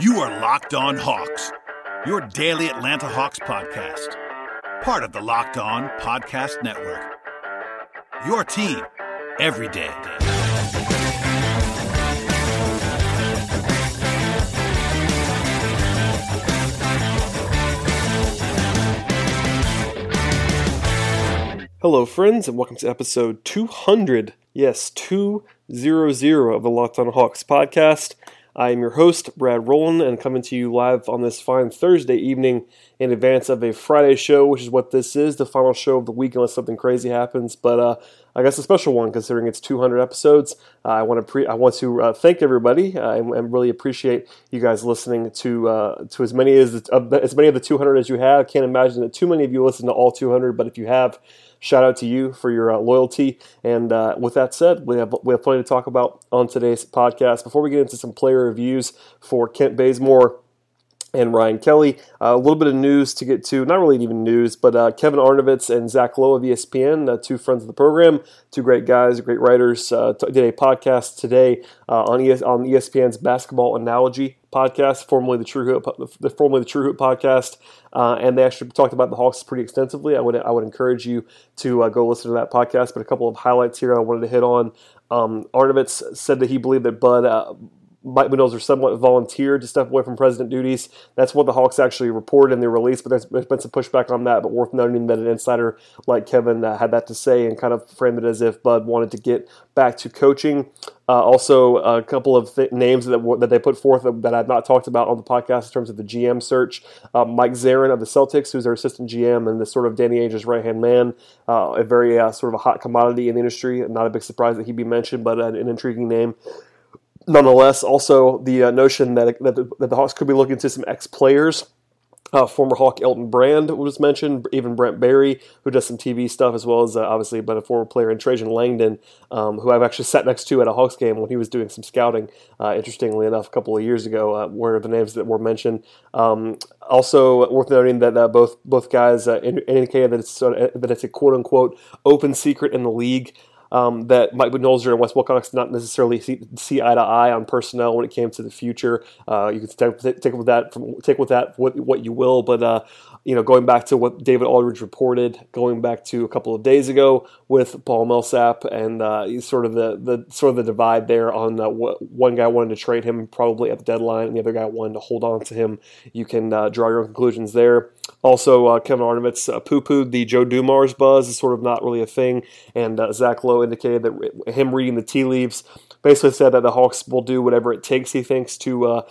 You are Locked On Hawks, your daily Atlanta Hawks podcast, part of the Locked On Podcast Network. Your team every day. Hello, friends, and welcome to episode 200. Yes, 200 of the Locked On Hawks podcast. I am your host, Brad Rowland, and coming to you live on this fine Thursday evening in advance of a Friday show, which is what this is, the final show of the week, unless something crazy happens. But uh, I guess a special one considering it's 200 episodes. Uh, I want to pre- I want to uh, thank everybody uh, and, and, really appreciate you guys listening to uh, to as many as the, as many of the 200 as you have. Can't imagine that too many of you listen to all 200, but if you have, shout out to you for your uh, loyalty. And uh, with that said, we have we have plenty to talk about on today's podcast. Before we get into some player reviews for Kent Bazemore and Ryan Kelly. Uh, a little bit of news to get to, not really even news, but uh, Kevin Arnovitz and Zach Lowe of ESPN, uh, two friends of the program, two great guys, great writers, uh, t- did a podcast today uh, on, ES- on ESPN's Basketball Analogy podcast, formerly the True Hoop, the formerly the True Hoop podcast, uh, and they actually talked about the Hawks pretty extensively. I would I would encourage you to go listen to that podcast. But a couple of highlights here I wanted to hit on. Um, Arnovitz said that he believed that Bud Mike Budenholzer somewhat volunteered to step away from president duties. That's what the Hawks actually reported in their release, but there's, there's been some pushback on that. But worth noting that an insider like Kevin uh, had that to say and kind of framed it as if Bud wanted to get back to coaching. Uh, also, a couple of th- names that, that they put forth that I've not talked about on the podcast in terms of the GM search. Uh, Mike Zarren of the Celtics, who's their assistant GM and the sort of Danny Ainge's right hand man, uh, a very uh, sort of a hot commodity in the industry. Not a big surprise that he'd be mentioned, but an, an intriguing name nonetheless, also the uh, notion that, that the, that the Hawks could be looking to some ex players. Uh, former Hawk Elton Brand was mentioned, even Brent Barry, who does some TV stuff, as well as uh, obviously been a former player, and Trajan Langdon, um, who I've actually sat next to at a Hawks game when he was doing some scouting, uh, interestingly enough, a couple of years ago, uh, were the names that were mentioned. Um, also, worth noting that uh, both both guys uh, indicated that it's, that it's a quote unquote open secret in the league um, that Mike Budenholzer and Wes Wilcox not necessarily see, see, eye to eye on personnel when it came to the future. Uh, you can take, take with that from, take with that what, what you will, but uh, you know, going back to what David Aldridge reported, going back to a couple of days ago with Paul Millsap, and uh, sort of the, the sort of the divide there on uh, what one guy wanted to trade him probably at the deadline, and the other guy wanted to hold on to him. You can uh, draw your own conclusions there. Also, uh, Kevin Arnovitz uh, poo pooed the Joe Dumars buzz is sort of not really a thing, and uh, Zach Lowe indicated that him reading the tea leaves basically said that the Hawks will do whatever it takes, he thinks, to uh,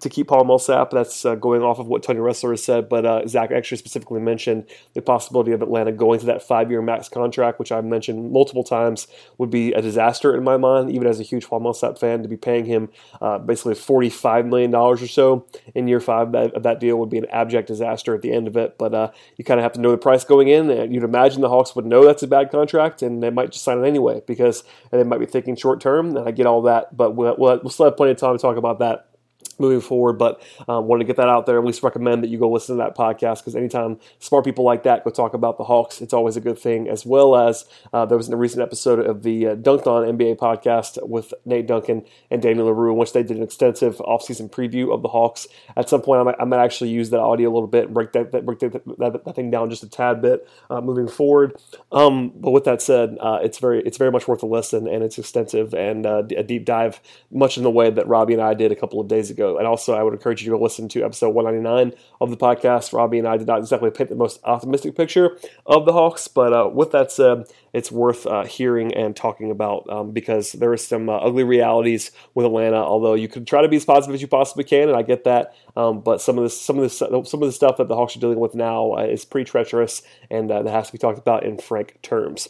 to keep Paul Millsap. That's uh, going off of what Tony Ressler has said, but uh, Zach actually specifically mentioned the possibility of Atlanta going to that five year max contract, which I've mentioned multiple times would be a disaster in my mind, even as a huge Paul Millsap fan, to be paying him uh, basically $45 million or so in year five of that deal would be an abject disaster at the end of it. But uh, you kind of have to know the price going in, and you'd imagine the Hawks would know that's a bad contract, and they might just sign it anyway because they might be thinking short term, and I get all that, but we'll, we'll still have plenty of time to talk about that moving forward. But um, wanted to get that out there. At least recommend that you go listen to that podcast because anytime smart people like that go talk about the Hawks, it's always a good thing. As well as uh, there was a recent episode of the uh, Dunc'd On NBA podcast with Nate Duncan and Daniel Leroux, in which they did an extensive offseason preview of the Hawks. At some point, I might, I might actually use that audio a little bit and break that, that break that, that, that, thing down just a tad bit uh, moving forward. Um, but with that said, uh, it's very it's very much worth a listen and it's extensive and uh, a deep dive, much in the way that Robbie and I did a couple of days ago and also, I would encourage you to listen to episode 199 of the podcast. Robbie and I did not exactly paint the most optimistic picture of the Hawks, but uh, with that said, it's worth uh, hearing and talking about um, because there are some uh, ugly realities with Atlanta. Although you can try to be as positive as you possibly can, and I get that, um, but some of the some of the some of the stuff that the Hawks are dealing with now uh, is pretty treacherous, and uh, that has to be talked about in frank terms.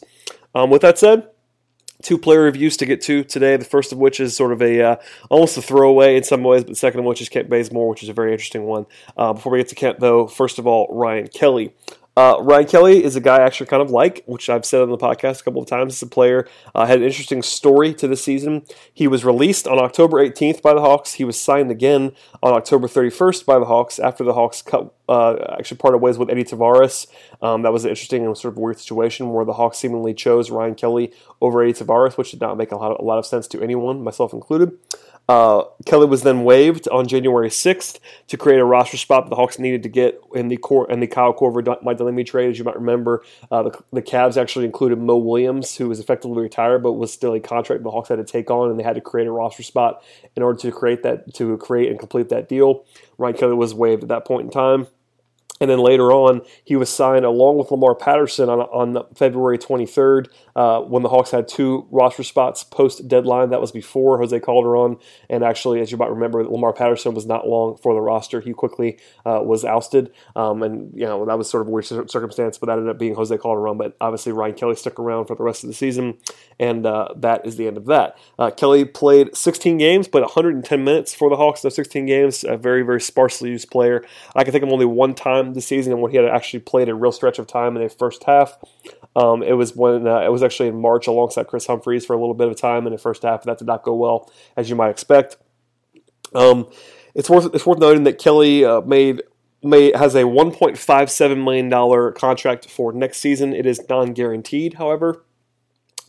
Um, with that said two player reviews to get to today. The first of which is sort of a uh, almost a throwaway in some ways, but the second of which is Kent Bazemore, which is a very interesting one. Uh, before we get to Kent, though, first of all, Ryan Kelly. Uh, Ryan Kelly is a guy I actually kind of like, which I've said on the podcast a couple of times. As a player, uh, had an interesting story to the season. He was released on October 18th by the Hawks. He was signed again on October 31st by the Hawks after the Hawks cut, uh, actually parted ways with Edy Tavares. Um, that was an interesting and sort of weird situation where the Hawks seemingly chose Ryan Kelly over Edy Tavares, which did not make a lot of, a lot of sense to anyone, myself included. Uh, Kelly was then waived on January 6th to create a roster spot that the Hawks needed to get in the Cor- in the Kyle Korver Mike Dunleavy trade. As you might remember, uh, the, the Cavs actually included Mo Williams, who was effectively retired but was still a contract the Hawks had to take on, and they had to create a roster spot in order to create that to create and complete that deal. Ryan Kelly was waived at that point in time. And then later on, he was signed along with Lamar Patterson on, on February 23rd uh, when the Hawks had two roster spots post deadline. That was before Jose Calderon. And actually, as you might remember, Lamar Patterson was not long for the roster. He quickly uh, was ousted. Um, and, you know, that was sort of a weird circumstance, but that ended up being Jose Calderon. But obviously, Ryan Kelly stuck around for the rest of the season. And uh, that is the end of that. Uh, Kelly played 16 games, played 110 minutes for the Hawks. Those 16 games, a very, very sparsely used player. I can think of only one time this season and when he had actually played a real stretch of time in the first half. Um, it was when uh, it was actually in March alongside Kris Humphries for a little bit of time in the first half. That did not go well, as you might expect. Um, it's worth it's worth noting that Kelly uh, made may has a 1.57 million dollar contract for next season. It is non guaranteed, however.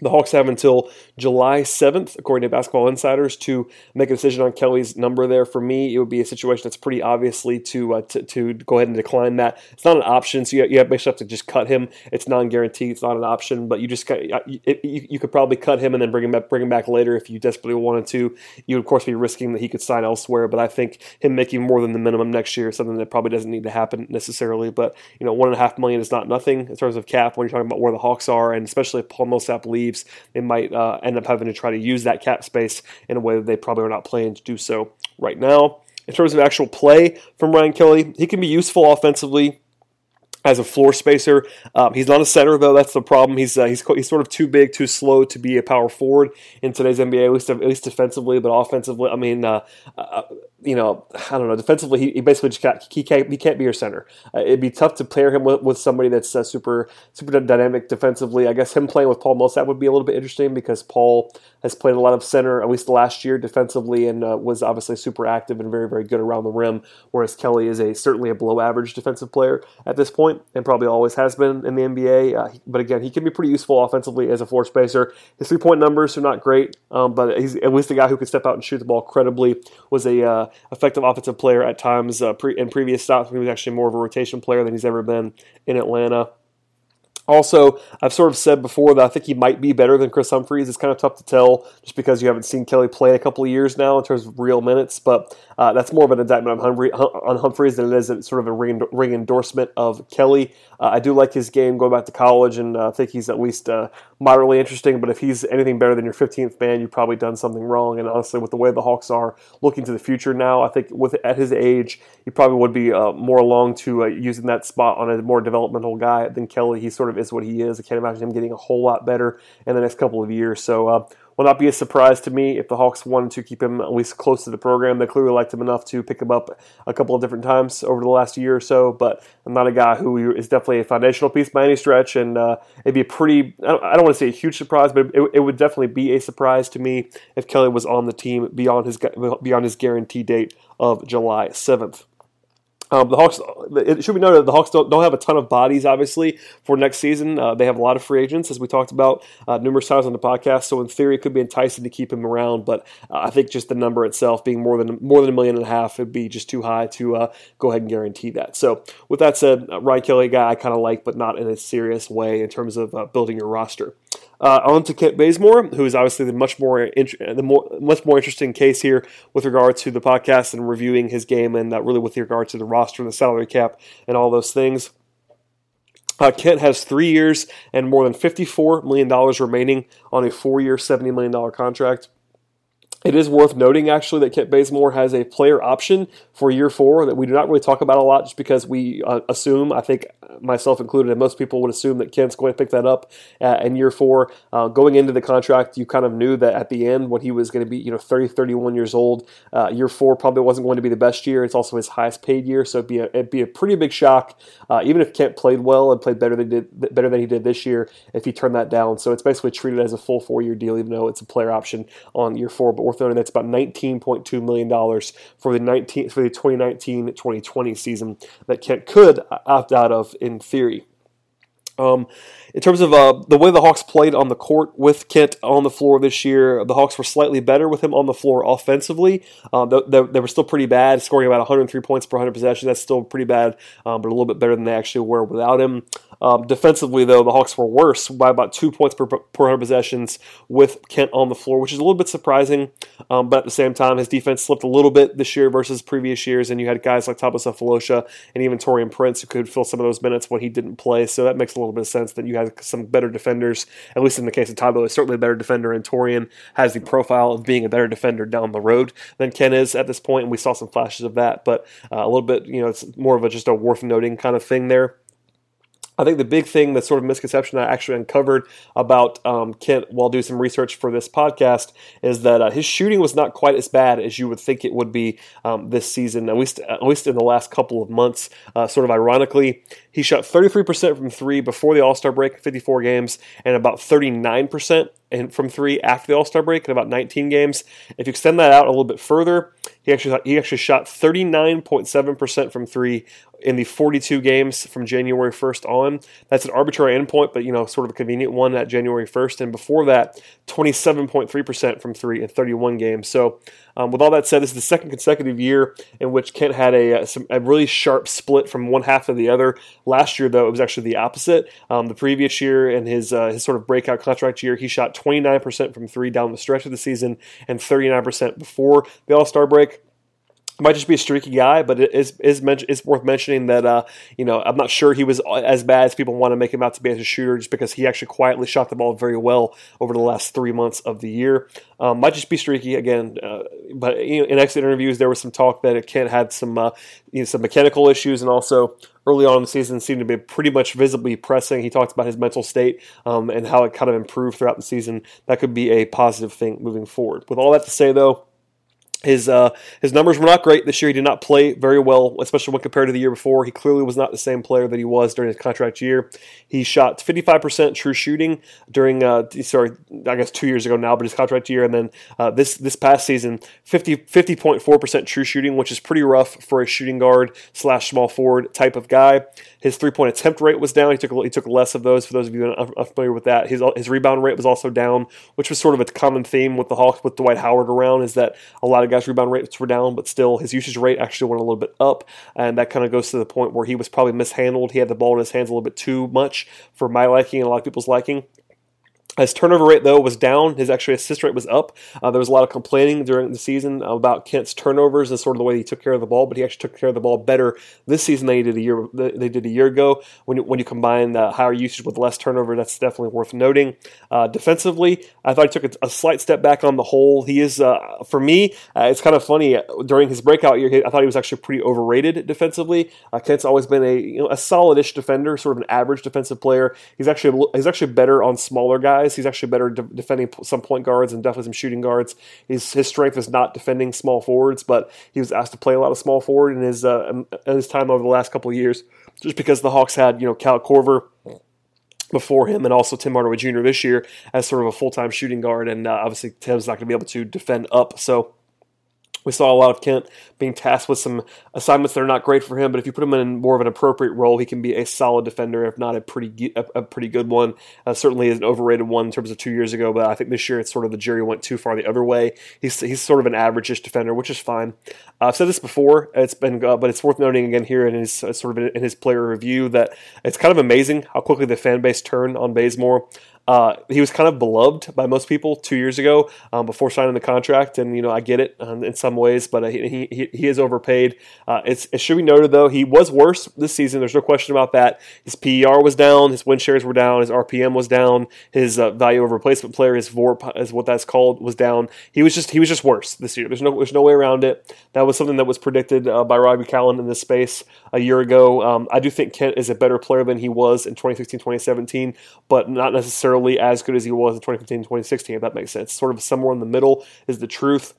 The Hawks have until July 7th, according to Basketball Insiders, to make a decision on Kelly's number there. For me, it would be a situation that's pretty obviously to uh, to, to, go ahead and decline that. It's not an option, so you, you basically have to just cut him. It's non-guaranteed. It's not an option, but you just you, you could probably cut him and then bring him back, bring him back later if you desperately wanted to. You would of course be risking that he could sign elsewhere, but I think him making more than the minimum next year is something that probably doesn't need to happen necessarily. But you know, one and a half million is not nothing in terms of cap when you're talking about where the Hawks are, and especially if Paul Millsap leaves, they might uh, end up having to try to use that cap space in a way that they probably are not planning to do so right now. In terms of actual play from Ryan Kelly, he can be useful offensively as a floor spacer. Um, he's not a center though. That's the problem. He's uh, he's he's sort of too big, too slow to be a power forward in today's NBA. At least at least defensively, but offensively, I mean, uh, uh, you know, I don't know. Defensively, he, he basically just can't, he can't he can't be your center. Uh, it'd be tough to pair him with, with somebody that's uh, super super dynamic defensively. I guess him playing with Paul Millsap would be a little bit interesting because Paul has played a lot of center at least the last year defensively and uh, was obviously super active and very very good around the rim. Whereas Kelly is a certainly a below average defensive player at this point and probably always has been in the NBA. Uh, but again, he can be pretty useful offensively as a floor spacer. His three point numbers are not great, um, but he's at least a guy who can step out and shoot the ball credibly. Was a uh, effective offensive player at times uh, pre- in previous stops. He was actually more of a rotation player than he's ever been in Atlanta. Also, I've sort of said before that I think he might be better than Kris Humphries. It's kind of tough to tell just because you haven't seen Kelly play in a couple of years now in terms of real minutes, but uh, that's more of an indictment on, on Humphries than it is sort of a ring, ring endorsement of Kelly. Uh, I do like his game going back to college, and uh, I think he's at least uh, moderately interesting. But if he's anything better than your 15th man, you've probably done something wrong. And honestly, with the way the Hawks are looking to the future now, I think with at his age, he probably would be uh, more along to uh, using that spot on a more developmental guy than Kelly. He sort of is what he is. I can't imagine him getting a whole lot better in the next couple of years. So uh, will not be a surprise to me if the Hawks wanted to keep him at least close to the program. They clearly liked him enough to pick him up a couple of different times over the last year or so, but I'm not a guy who is definitely a foundational piece by any stretch, and uh, it'd be a pretty, I don't, I don't, want to say a huge surprise, but it, it, would definitely be a surprise to me if Kelly was on the team beyond his, beyond his guarantee date of July 7th. Um, the Hawks. It should be noted that the Hawks don't, don't have a ton of bodies, obviously, for next season. Uh, they have a lot of free agents, as we talked about uh, numerous times on the podcast. So in theory, it could be enticing to keep him around. But uh, I think just the number itself being more than more than a million and a half would be just too high to uh, go ahead and guarantee that. So with that said, uh, Ryan Kelly, guy I kind of like, but not in a serious way in terms of uh, building your roster. Uh, on to Kent Bazemore, who is obviously the much more the more much more interesting case here with regard to the podcast and reviewing his game, and uh, really with regard to the roster and the salary cap and all those things. Uh, Kent has three years and more than $54 million remaining on a four year, $70 million contract. It is worth noting, actually, that Kent Bazemore has a player option for year four that we do not really talk about a lot just because we uh, assume, I think myself included, and most people would assume that Kent's going to pick that up uh, in year four. Uh, going into the contract, you kind of knew that at the end when he was going to be, you know, 30, 31 years old, uh, year four probably wasn't going to be the best year. It's also his highest paid year, so it'd be a, it'd be a pretty big shock, uh, even if Kent played well and played better than did better than he did this year, if he turned that down. So it's basically treated as a full four year deal, even though it's a player option on year four. But noting that's about 19.2 million dollars for the 19 for the 2019-2020 season that Kent could opt out of in theory. Um, in terms of uh, the way the Hawks played on the court with Kent on the floor this year, the Hawks were slightly better with him on the floor offensively. They, they, they, were still pretty bad, scoring about 103 points per 100 possessions. That's still pretty bad, um, but a little bit better than they actually were without him. Um, defensively, though, the Hawks were worse by about two points per, per 100 possessions with Kent on the floor, which is a little bit surprising. Um, but at the same time, his defense slipped a little bit this year versus previous years, and you had guys like Thabo Sefolosha and even Taurean Prince who could fill some of those minutes when he didn't play. So that makes a little bit of sense that you had some better defenders, at least in the case of Thabo, is certainly a better defender, and Taurean has the profile of being a better defender down the road than Ken is at this point, and we saw some flashes of that. But uh, a little bit, you know, it's more of a just a worth noting kind of thing there. I think the big thing, the sort of misconception I actually uncovered about um, Kent while doing some research for this podcast, is that uh, his shooting was not quite as bad as you would think it would be um, this season, at least at least in the last couple of months. Uh, sort of ironically, he shot 33% from three before the All Star break, 54 games, and about 39% from three after the All Star break in about 19 games. If you extend that out a little bit further, he actually he actually shot 39.7% from three in the 42 games from January 1st on. That's an arbitrary endpoint, but you know, sort of a convenient one at January 1st. And before that, 27.3% from three in 31 games. So, um, with all that said, this is the second consecutive year in which Kent had a, a, uh, a, really sharp split from one half to the other. Last year, though, it was actually the opposite. Um, the previous year, in his uh, his sort of breakout contract year, he shot 29% from three down the stretch of the season and 39% before the All Star break might just be a streaky guy, but it is is men- it's worth mentioning that uh, you know I'm not sure he was as bad as people want to make him out to be as a shooter, just because he actually quietly shot the ball very well over the last three months of the year. Um, might just be streaky again, uh, but you know, in exit interviews there was some talk that it Kent had some uh, you know, some mechanical issues, and also early on in the season seemed to be pretty much visibly pressing. He talked about his mental state um, and how it kind of improved throughout the season. That could be a positive thing moving forward. With all that to say, though. His uh, his numbers were not great this year. He did not play very well, especially when compared to the year before. He clearly was not the same player that he was during his contract year. He shot 55% true shooting during, uh, sorry, I guess two years ago now, but his contract year, and then uh, this this past season, 50 50.4% true shooting, which is pretty rough for a shooting guard slash small forward type of guy. His three point attempt rate was down. He took he took less of those. For those of you unfamiliar with that, his his rebound rate was also down, which was sort of a common theme with the Hawks with Dwight Howard around. Is that a lot of guys' rebound rates were down, but still his usage rate actually went a little bit up, and that kind of goes to the point where he was probably mishandled. He had the ball in his hands a little bit too much for my liking and a lot of people's liking. His turnover rate, though, was down. His actually assist rate was up. Uh, there was a lot of complaining during the season about Kent's turnovers and sort of the way he took care of the ball, but he actually took care of the ball better this season than he did a year they did a year ago. When you, when you combine uh, higher usage with less turnover, that's definitely worth noting. Uh, defensively, I thought he took a, a, slight step back on the whole. He is, uh, for me, uh, it's kind of funny. During his breakout year, I thought he was actually pretty overrated defensively. Uh, Kent's always been a you know a solidish defender, sort of an average defensive player. He's actually he's actually better on smaller guys He's actually better de- defending some point guards and definitely some shooting guards. His his strength is not defending small forwards, but he was asked to play a lot of small forward in his uh, in his time over the last couple of years, just because the Hawks had you know Kyle Korver before him, and also Tim Hardaway Jr. this year as sort of a full time shooting guard, and uh, obviously Tim's not going to be able to defend up. So we saw a lot of Kent being tasked with some assignments that are not great for him, but if you put him in more of an appropriate role, he can be a solid defender, if not a pretty a, a pretty good one. Uh, certainly is an overrated one in terms of two years ago, but I think this year it's sort of the jury went too far the other way. He's he's sort of an average-ish defender, which is fine. Uh, I've said this before, it's been uh, but it's worth noting again here in his uh, sort of in his player review that it's kind of amazing how quickly the fan base turned on Bazemore. Uh, he was kind of beloved by most people two years ago um, before signing the contract, and you know I get it um, in some ways, but uh, he, he, he is overpaid. Uh, it should be noted though he was worse this season. There's no question about that. His PER was down, his win shares were down, his RPM was down, his uh, value of replacement player, his VORP is what that's called, was down. He was just he was just worse this year. There's no there's no way around it. That was something that was predicted uh, by Robbie Callan in this space a year ago. Um, I do think Kent is a better player than he was in 2016 2017, but not necessarily necessarily as good as he was in 2015 2016, if that makes sense. Sort of somewhere in the middle is the truth.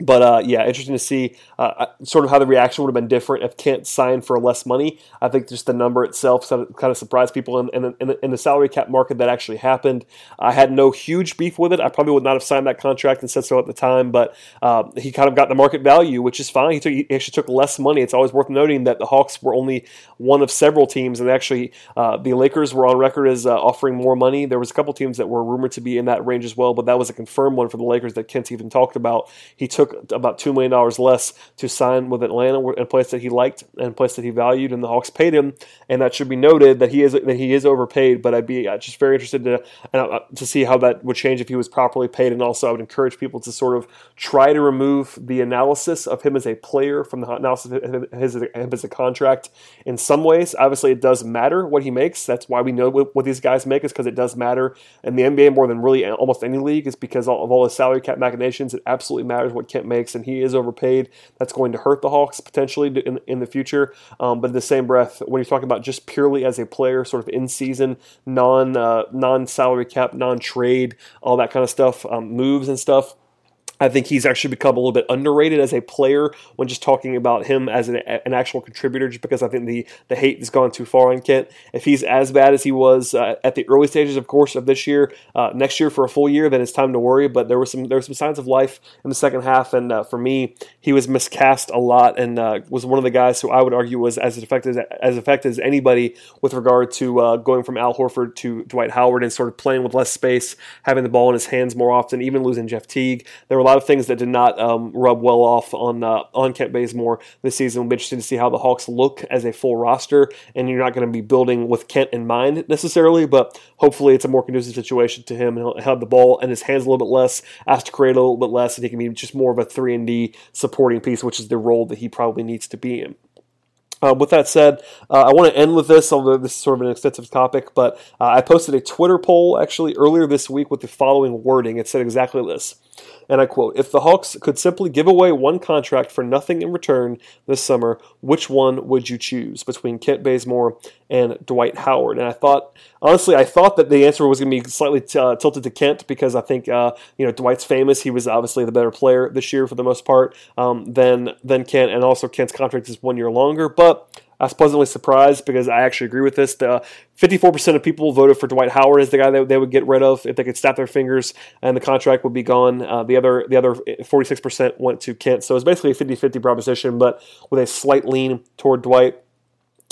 But uh, yeah, interesting to see uh, uh, sort of how the reaction would have been different if Kent signed for less money. I think just the number itself kind of surprised people in, in, in, in, the salary cap market that actually happened. I had no huge beef with it. I probably would not have signed that contract and said so at the time, but uh, he kind of got the market value, which is fine. He, took, he actually took less money. It's always worth noting that the Hawks were only one of several teams, and actually uh, the Lakers were on record as uh, offering more money. There was a couple teams that were rumored to be in that range as well, but that was a confirmed one for the Lakers that Kent even talked about. He took took about $2 million less to sign with Atlanta, a place that he liked and a place that he valued, and the Hawks paid him. And that should be noted that he is that he is overpaid. But I'd be uh, just very interested to uh, to see how that would change if he was properly paid. And also, I would encourage people to sort of try to remove the analysis of him as a player from the analysis of his, him as a contract. In some ways, obviously, it does matter what he makes. That's why we know what, these guys make is because it does matter in the NBA more than really almost any league is because of all the salary cap machinations. It absolutely matters what Makes, and he is overpaid. That's going to hurt the Hawks potentially in, in the future. Um, but in the same breath, when you're talking about just purely as a player, sort of in season, non uh, non salary cap, non trade, all that kind of stuff, um, moves and stuff I think he's actually become a little bit underrated as a player when just talking about him as an, an actual contributor, just because I think the, the hate has gone too far on Kent. If he's as bad as he was uh, at the early stages, of course, of this year, uh, next year for a full year, then it's time to worry. But there were some there were some signs of life in the second half, and uh, for me, he was miscast a lot, and uh, was one of the guys who I would argue was as effective as, as effective as anybody with regard to uh, going from Al Horford to Dwight Howard and sort of playing with less space, having the ball in his hands more often, even losing Jeff Teague. There were lot of things that did not um, rub well off on uh, on Kent Bazemore this season. We'll be interesting to see how the Hawks look as a full roster, and you're not going to be building with Kent in mind necessarily, but hopefully it's a more conducive situation to him, he'll have the ball in his hands a little bit less, asked to create a little bit less, and he can be just more of a three and D supporting piece, which is the role that he probably needs to be in. Uh, with that said, uh, I want to end with this, although this is sort of an extensive topic, but uh, I posted a Twitter poll actually earlier this week with the following wording. It said exactly this and I quote, If the Hawks could simply give away one contract for nothing in return this summer, which one would you choose between Kent Bazemore and Dwight Howard? And I thought, honestly, I thought that the answer was going to be slightly t- uh, tilted to Kent because I think, uh, you know, Dwight's famous. He was obviously the better player this year for the most part um, than, than Kent, and also Kent's contract is one year longer. But I was pleasantly surprised because I actually agree with this. The 54% of people voted for Dwight Howard as the guy that they would get rid of if they could snap their fingers and the contract would be gone. Uh, the other the other 46% went to Kent. So it's basically a 50-50 proposition, but with a slight lean toward Dwight.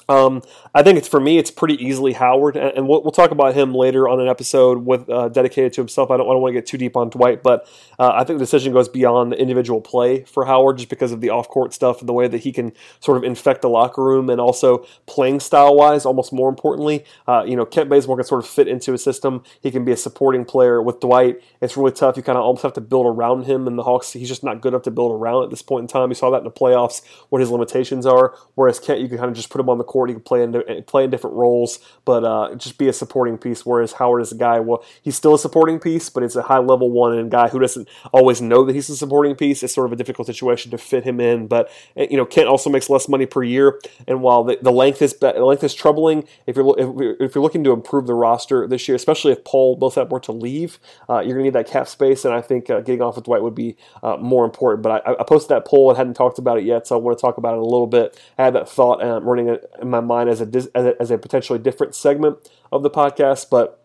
Um, I think it's for me, it's pretty easily Howard, and, we'll, we'll, talk about him later on an episode with uh, dedicated to himself. I don't, I don't want to get too deep on Dwight, but uh, I think the decision goes beyond the individual play for Howard, just because of the off court stuff and the way that he can sort of infect the locker room, and also playing style wise, almost more importantly, uh, you know, Kent Bazemore can sort of fit into a system. He can be a supporting player with Dwight. It's really tough. You kind of almost have to build around him, and the Hawks, he's just not good enough to build around at this point in time. You saw that in the playoffs, what his limitations are. Whereas Kent, you can kind of just put him on the court court. He can play in play in different roles, but uh, just be a supporting piece. Whereas Howard is a guy, well, he's still a supporting piece, but it's a high level one and a guy who doesn't always know that he's a supporting piece. It's sort of a difficult situation to fit him in. But eh, you know, Kent also makes less money per year, and while the, the length is the length is troubling, if you're if, if, you're looking to improve the roster this year, especially if Paul Millsap were to leave, uh, you're gonna need that cap space, and I think uh, getting off with Dwight would be uh, more important. But I, I, posted that poll and hadn't talked about it yet, so I want to talk about it a little bit. I had that thought um, running in my mind as a as a, as a potentially different segment of the podcast, but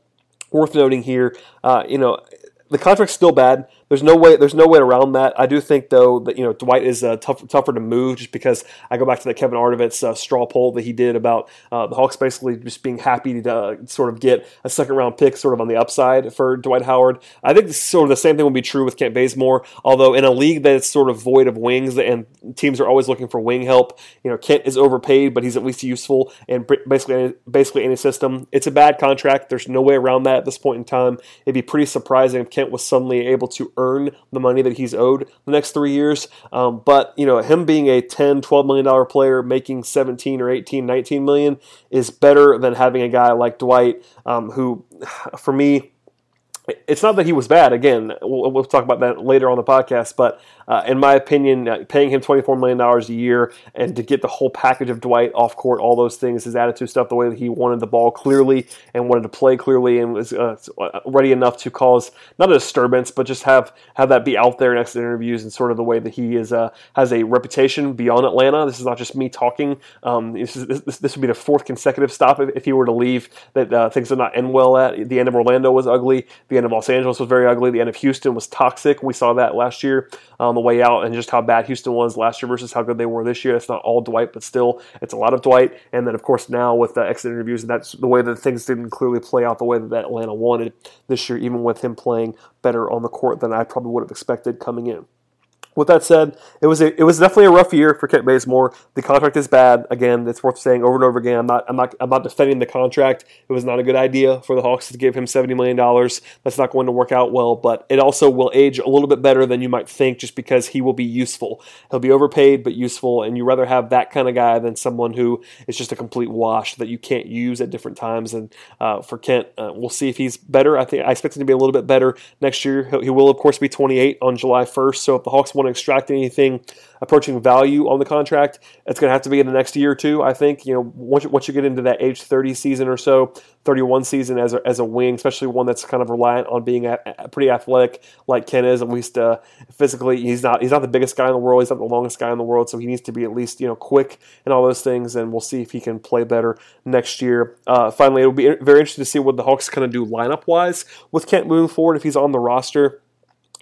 worth noting here, uh, you know, the contract's still bad. There's no way. There's no way around that. I do think though that you know Dwight is uh, tough, tougher to move just because I go back to the Kevin Arnovitz uh, straw poll that he did about uh, the Hawks basically just being happy to uh, sort of get a second round pick sort of on the upside for Dwight Howard. I think sort of the same thing would be true with Kent Bazemore. Although in a league that's sort of void of wings and teams are always looking for wing help, you know Kent is overpaid, but he's at least useful and basically basically any system. It's a bad contract. There's no way around that at this point in time. It'd be pretty surprising if Kent was suddenly able to earn the money that he's owed the next three years. Um, but, you know, him being a 10, 12 million dollar player making 17 or 18, 19 million is better than having a guy like Dwight, um, who, for me, it's not that he was bad. Again, we'll, we'll, talk about that later on the podcast. But uh, in my opinion, uh, paying him $24 million a year and to get the whole package of Dwight off court, all those things, his attitude stuff, the way that he wanted the ball clearly and wanted to play clearly and was uh, ready enough to cause not a disturbance, but just have, have that be out there in exit interviews and sort of the way that he is uh, has a reputation beyond Atlanta. This is not just me talking. Um, this, is, this, this, would be the fourth consecutive stop if, if he were to leave that uh, things did not end well at. The end of Orlando was ugly. The end of Los Angeles was very ugly. The end of Houston was toxic. We saw that last year on the way out and just how bad Houston was last year versus how good they were this year. It's not all Dwight, but still, it's a lot of Dwight. And then, of course, now with the exit interviews, that's the way that things didn't clearly play out the way that Atlanta wanted this year, even with him playing better on the court than I probably would have expected coming in. With that said, it was a, it was definitely a rough year for Kent Bazemore. The contract is bad. Again, it's worth saying over and over again. I'm not I'm not I'm not defending the contract. It was not a good idea for the Hawks to give him seventy million dollars. That's not going to work out well. But it also will age a little bit better than you might think, just because he will be useful. He'll be overpaid but useful, and you rather have that kind of guy than someone who is just a complete wash that you can't use at different times. And uh, for Kent, uh, we'll see if he's better. I think I expect him to be a little bit better next year. He will of course be 28 on July 1st. So if the Hawks want to extract anything approaching value on the contract, it's going to have to be in the next year or two. I think you know once you, once you get into that age 30 season or so, 31 season as a, as a wing, especially one that's kind of reliant on being a, a pretty athletic like Ken is. At least uh, physically, he's not he's not the biggest guy in the world. He's not the longest guy in the world, so he needs to be at least you know quick and all those things. And we'll see if he can play better next year. Uh, finally, it'll be very interesting to see what the Hawks kind of do lineup wise with Kent moving forward if he's on the roster.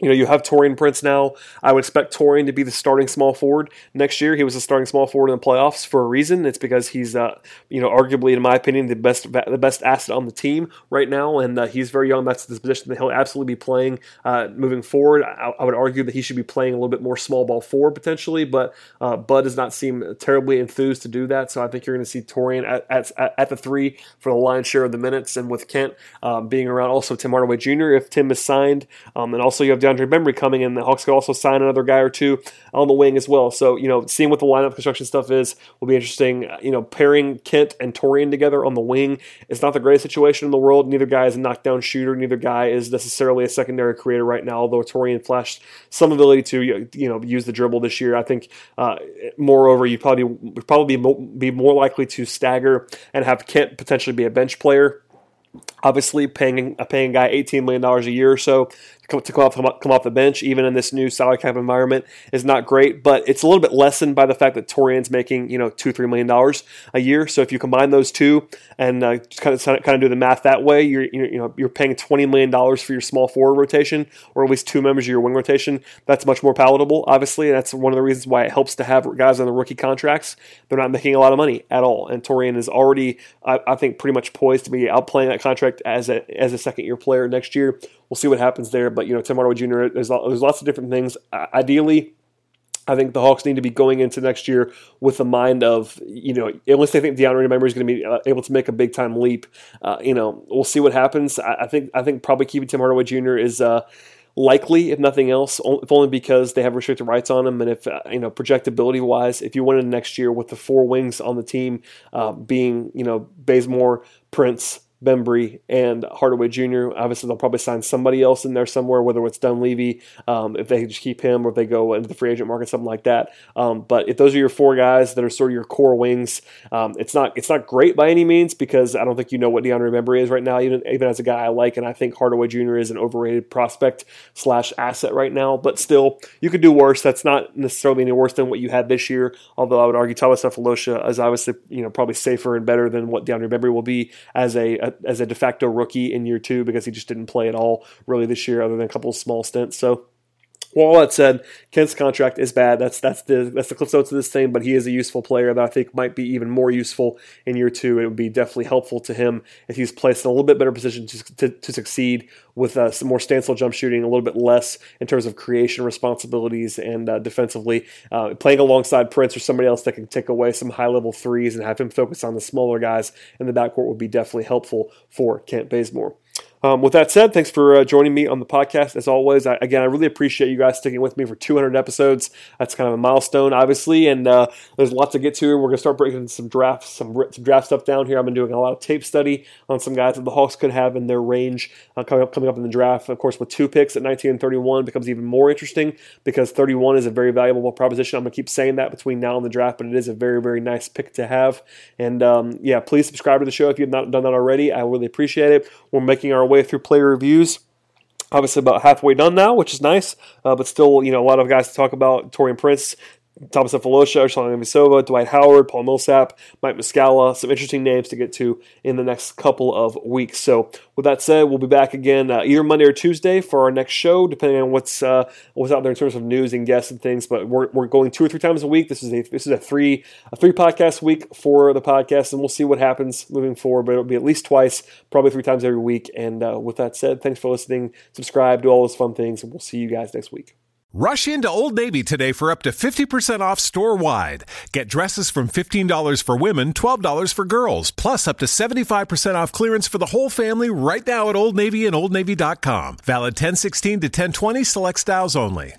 You know, you have Taurean Prince now. I would expect Taurean to be the starting small forward next year. He was a starting small forward in the playoffs for a reason. It's because he's, uh, you know, arguably, in my opinion, the best the best asset on the team right now, and uh, he's very young. That's the position that he'll absolutely be playing uh, moving forward. I, I, would argue that he should be playing a little bit more small ball forward potentially, but uh, Bud does not seem terribly enthused to do that. So I think you're going to see Taurean at, at, at, the three for the lion's share of the minutes, and with Kent um, being around, also Tim Hardaway Jr. if Tim is signed, um, and also you have DeAndre Bembry coming in. The Hawks could also sign another guy or two on the wing as well. So, you know, seeing what the lineup construction stuff is will be interesting. You know, pairing Kent and Taurean together on the wing is not the greatest situation in the world. Neither guy is a knockdown shooter. Neither guy is necessarily a secondary creator right now, although Taurean flashed some ability to, you know, use the dribble this year. I think, uh, moreover, you probably would probably be more likely to stagger and have Kent potentially be a bench player obviously paying a paying guy $18 million a year or so to come off, come off the bench, even in this new salary cap environment, is not great. But it's a little bit lessened by the fact that Taurean's making you know two three million dollars a year. So if you combine those two and uh, kind of kind of do the math that way, you're you know you're paying twenty million dollars for your small forward rotation, or at least two members of your wing rotation. That's much more palatable, obviously, and that's one of the reasons why it helps to have guys on the rookie contracts. They're not making a lot of money at all, and Taurean is already, I, I think, pretty much poised to be outplaying that contract as a as a second year player next year We'll see what happens there. But you know, Tim Hardaway Jr. There's there's lots of different things. Ideally, I think the Hawks need to be going into next year with the mind of, you know, unless they think DeAndre Bembry is going to be uh, able to make a big time leap, uh, you know, we'll see what happens. I, I, think I think probably keeping Tim Hardaway Jr. is uh, likely, if nothing else, if only because they have restricted rights on him, and if uh, you know projectability wise, if you went in next year with the four wings on the team uh, being, you know, Bazemore, Prince. Bembry and Hardaway Jr. Obviously, they'll probably sign somebody else in there somewhere, whether it's Dunleavy, um, if they just keep him, or if they go into the free agent market, something like that. Um, but if those are your four guys that are sort of your core wings, um, it's not it's not great by any means because I don't think you know what DeAndre Bembry is right now, even even as a guy I like, and I think Hardaway Jr. is an overrated prospect slash asset right now. But still, you could do worse. That's not necessarily any worse than what you had this year. Although I would argue Thabo Sefolosha is obviously you know probably safer and better than what DeAndre Bembry will be as a, a as a de facto rookie in year two because he just didn't play at all really this year, other than a couple small stints. So well, that said, Kent's contract is bad. That's that's the that's the cliff notes of this thing. But he is a useful player that I think might be even more useful in year two. It would be definitely helpful to him if he's placed in a little bit better position to, to, to succeed with uh, some more standstill jump shooting, a little bit less in terms of creation responsibilities and uh, defensively. Uh, playing alongside Prince or somebody else that can take away some high level threes and have him focus on the smaller guys in the backcourt would be definitely helpful for Kent Bazemore. Um, with that said, thanks for uh, joining me on the podcast. As always, I, again, I really appreciate you guys sticking with me for 200 episodes. That's kind of a milestone, obviously, and uh, there's lots to get to. We're going to start breaking some drafts, some, some, draft stuff down here. I've been doing a lot of tape study on some guys that the Hawks could have in their range uh, coming up coming up in the draft. Of course, with two picks at 19 and 31 becomes even more interesting because 31 is a very valuable proposition. I'm going to keep saying that between now and the draft, but it is a very very nice pick to have. And um, yeah, please subscribe to the show if you've not done that already. I really appreciate it. We're making our way through player reviews obviously about halfway done now, which is nice. Uh, but still, you know, a lot of guys to talk about. Taurean Prince Thabo Sefolosha, Ersan Ilyasova, Dwight Howard, Paul Millsap, Mike Muscala, some interesting names to get to in the next couple of weeks. So, with that said, we'll be back again uh, either Monday or Tuesday for our next show, depending on what's uh, what's out there in terms of news and guests and things. But we're, we're going two or three times a week. This is a this is a three a three podcast week for the podcast, and we'll see what happens moving forward. But it'll be at least twice, probably three times every week. And uh, with that said, thanks for listening. Subscribe, do all those fun things, and we'll see you guys next week. Rush into Old Navy today for up to 50% off store wide. Get dresses from $15 for women, $12 for girls, plus up to 75% off clearance for the whole family right now at Old Navy and OldNavy.com. Valid 1016 to 1020 select styles only.